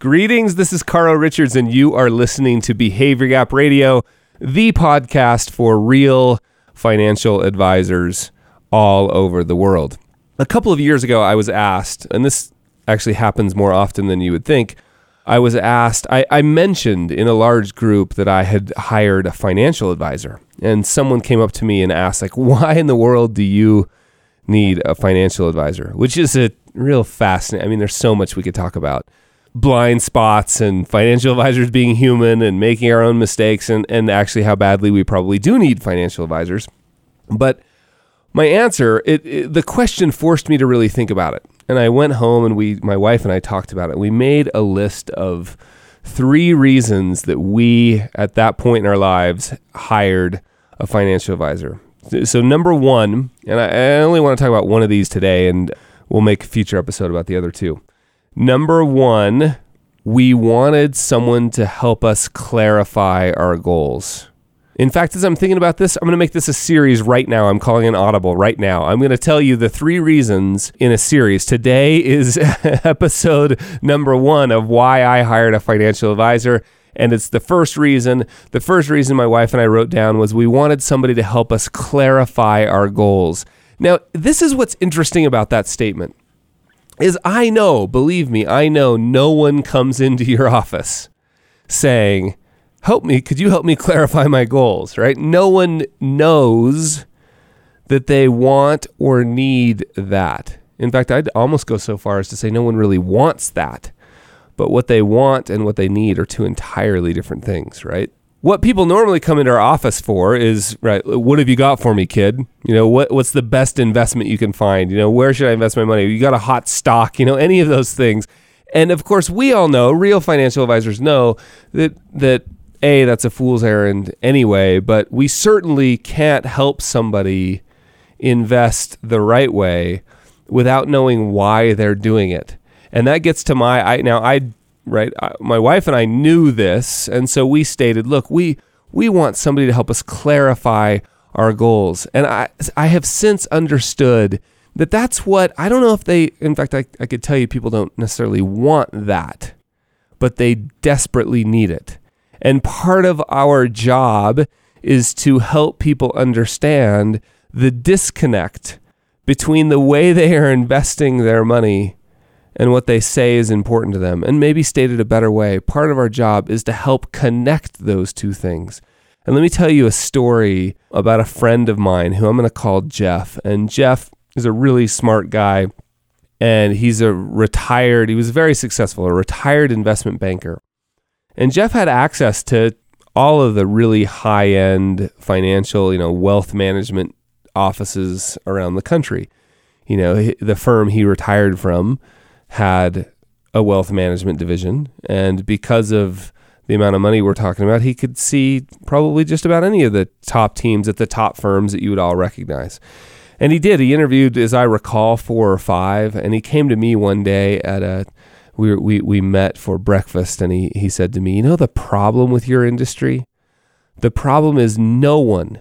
Greetings, this is Carl Richards, and you are listening to Behavior Gap Radio, the podcast for real financial advisors all over the world. A couple of years ago, I was asked, and this actually happens more often than you would think. I was asked, I, I mentioned in a large group that I had hired a financial advisor, and someone came up to me and asked, like, why in the world do you need a financial advisor? Which is a real fascinating. I mean, there's so much we could talk about blind spots and financial advisors being human and making our own mistakes and, and actually how badly we probably do need financial advisors. But my answer, it, it, the question forced me to really think about it. And I went home and we, my wife and I talked about it. We made a list of three reasons that we, at that point in our lives, hired a financial advisor. So, number one, and I, I only want to talk about one of these today, and we'll make a future episode about the other two. Number one, we wanted someone to help us clarify our goals. In fact, as I'm thinking about this, I'm going to make this a series right now. I'm calling an audible right now. I'm going to tell you the three reasons in a series. Today is episode number one of why I hired a financial advisor. And it's the first reason. The first reason my wife and I wrote down was we wanted somebody to help us clarify our goals. Now, this is what's interesting about that statement is I know, believe me, I know no one comes into your office saying, "Help me, could you help me clarify my goals?" right? No one knows that they want or need that. In fact, I'd almost go so far as to say no one really wants that. But what they want and what they need are two entirely different things, right? What people normally come into our office for is right what have you got for me kid? You know what what's the best investment you can find? You know where should i invest my money? You got a hot stock you know any of those things. And of course we all know real financial advisors know that that a that's a fool's errand anyway but we certainly can't help somebody invest the right way without knowing why they're doing it. And that gets to my I now I right? My wife and I knew this, and so we stated, look, we we want somebody to help us clarify our goals. And I I have since understood that that's what I don't know if they in fact I, I could tell you people don't necessarily want that, but they desperately need it. And part of our job is to help people understand the disconnect between the way they are investing their money and what they say is important to them. And maybe stated a better way, part of our job is to help connect those two things. And let me tell you a story about a friend of mine who I'm going to call Jeff. And Jeff is a really smart guy. And he's a retired, he was very successful, a retired investment banker. And Jeff had access to all of the really high end financial, you know, wealth management offices around the country. You know, the firm he retired from had a wealth management division. And because of the amount of money we're talking about, he could see probably just about any of the top teams at the top firms that you would all recognize. And he did. He interviewed, as I recall, four or five. And he came to me one day at a we we we met for breakfast, and he he said to me, "You know the problem with your industry? The problem is no one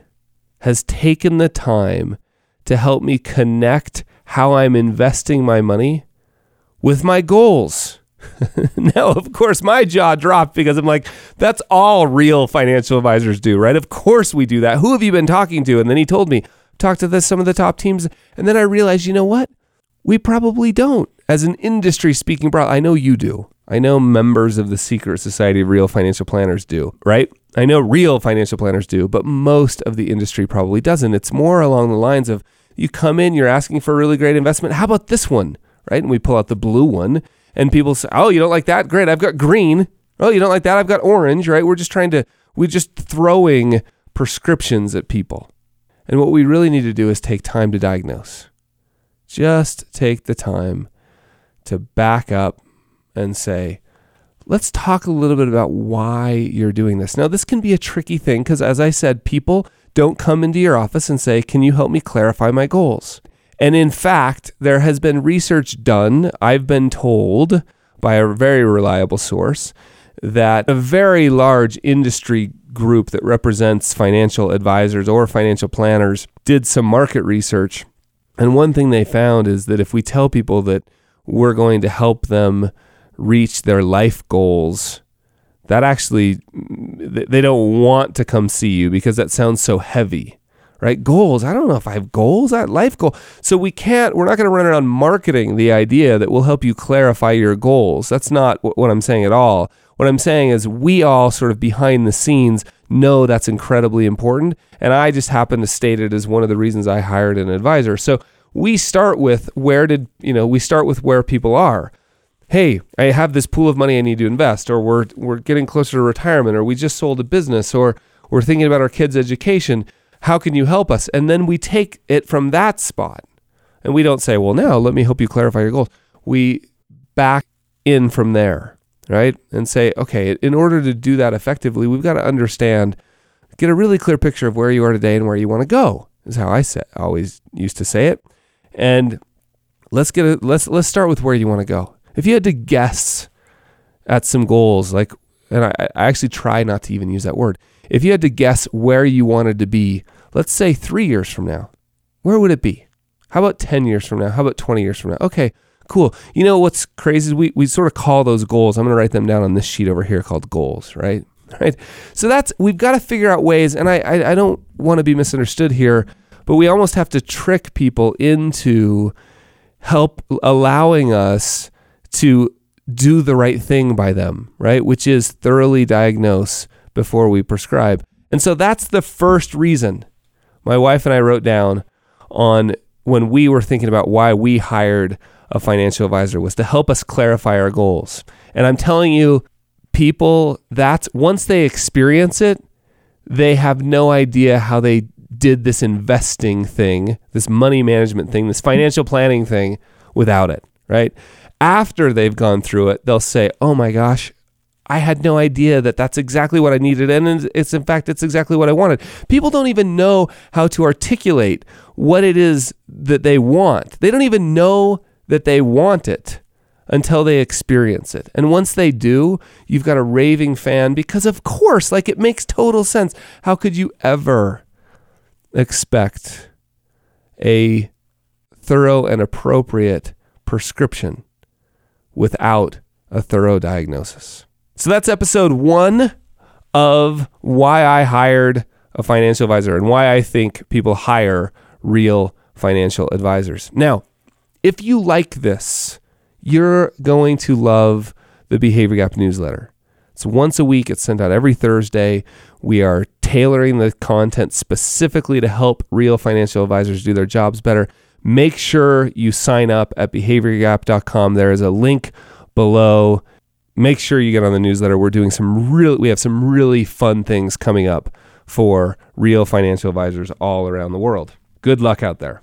has taken the time to help me connect how I'm investing my money with my goals. now, of course, my jaw dropped because I'm like, that's all real financial advisors do, right? Of course we do that. Who have you been talking to? And then he told me, talk to the, some of the top teams. And then I realized, you know what? We probably don't. As an industry speaking broad, I know you do. I know members of the secret society of real financial planners do, right? I know real financial planners do, but most of the industry probably doesn't. It's more along the lines of you come in, you're asking for a really great investment. How about this one? Right? And we pull out the blue one, and people say, "Oh, you don't like that? Great, I've got green. Oh, you don't like that? I've got orange." Right? We're just trying to we're just throwing prescriptions at people. And what we really need to do is take time to diagnose. Just take the time to back up and say, let's talk a little bit about why you're doing this. Now, this can be a tricky thing because, as I said, people don't come into your office and say, Can you help me clarify my goals? And in fact, there has been research done, I've been told by a very reliable source, that a very large industry group that represents financial advisors or financial planners did some market research. And one thing they found is that if we tell people that we're going to help them reach their life goals, that actually they don't want to come see you because that sounds so heavy right? Goals. I don't know if I have goals. I life goal. So we can't. We're not going to run around marketing the idea that will help you clarify your goals. That's not what I'm saying at all. What I'm saying is we all sort of behind the scenes know that's incredibly important, and I just happen to state it as one of the reasons I hired an advisor. So we start with where did you know? We start with where people are. Hey, I have this pool of money I need to invest, or we're we're getting closer to retirement, or we just sold a business, or we're thinking about our kids' education how can you help us? And then we take it from that spot. And we don't say, well, now let me help you clarify your goals. We back in from there, right? And say, okay, in order to do that effectively, we've got to understand, get a really clear picture of where you are today and where you want to go, is how I say, always used to say it. And let's get a, let's let's start with where you want to go. If you had to guess at some goals, like and I, I actually try not to even use that word. If you had to guess where you wanted to be, let's say three years from now, where would it be? How about 10 years from now? How about 20 years from now? Okay, cool. You know what's crazy? We, we sort of call those goals. I'm going to write them down on this sheet over here called goals, right? Right. So that's, we've got to figure out ways, and I, I, I don't want to be misunderstood here, but we almost have to trick people into help allowing us to do the right thing by them, right? Which is thoroughly diagnose before we prescribe. And so that's the first reason my wife and I wrote down on when we were thinking about why we hired a financial advisor was to help us clarify our goals. And I'm telling you, people, that's once they experience it, they have no idea how they did this investing thing, this money management thing, this financial planning thing without it, right? after they've gone through it, they'll say, "Oh my gosh, I had no idea that that's exactly what I needed and it's in fact it's exactly what I wanted." People don't even know how to articulate what it is that they want. They don't even know that they want it until they experience it. And once they do, you've got a raving fan because of course, like it makes total sense. How could you ever expect a thorough and appropriate prescription without a thorough diagnosis. So that's episode one of why I hired a financial advisor and why I think people hire real financial advisors. Now, if you like this, you're going to love the Behavior Gap newsletter. It's once a week, it's sent out every Thursday. We are tailoring the content specifically to help real financial advisors do their jobs better make sure you sign up at behaviorgap.com. There is a link below. Make sure you get on the newsletter. We're doing some really, we have some really fun things coming up for real financial advisors all around the world. Good luck out there.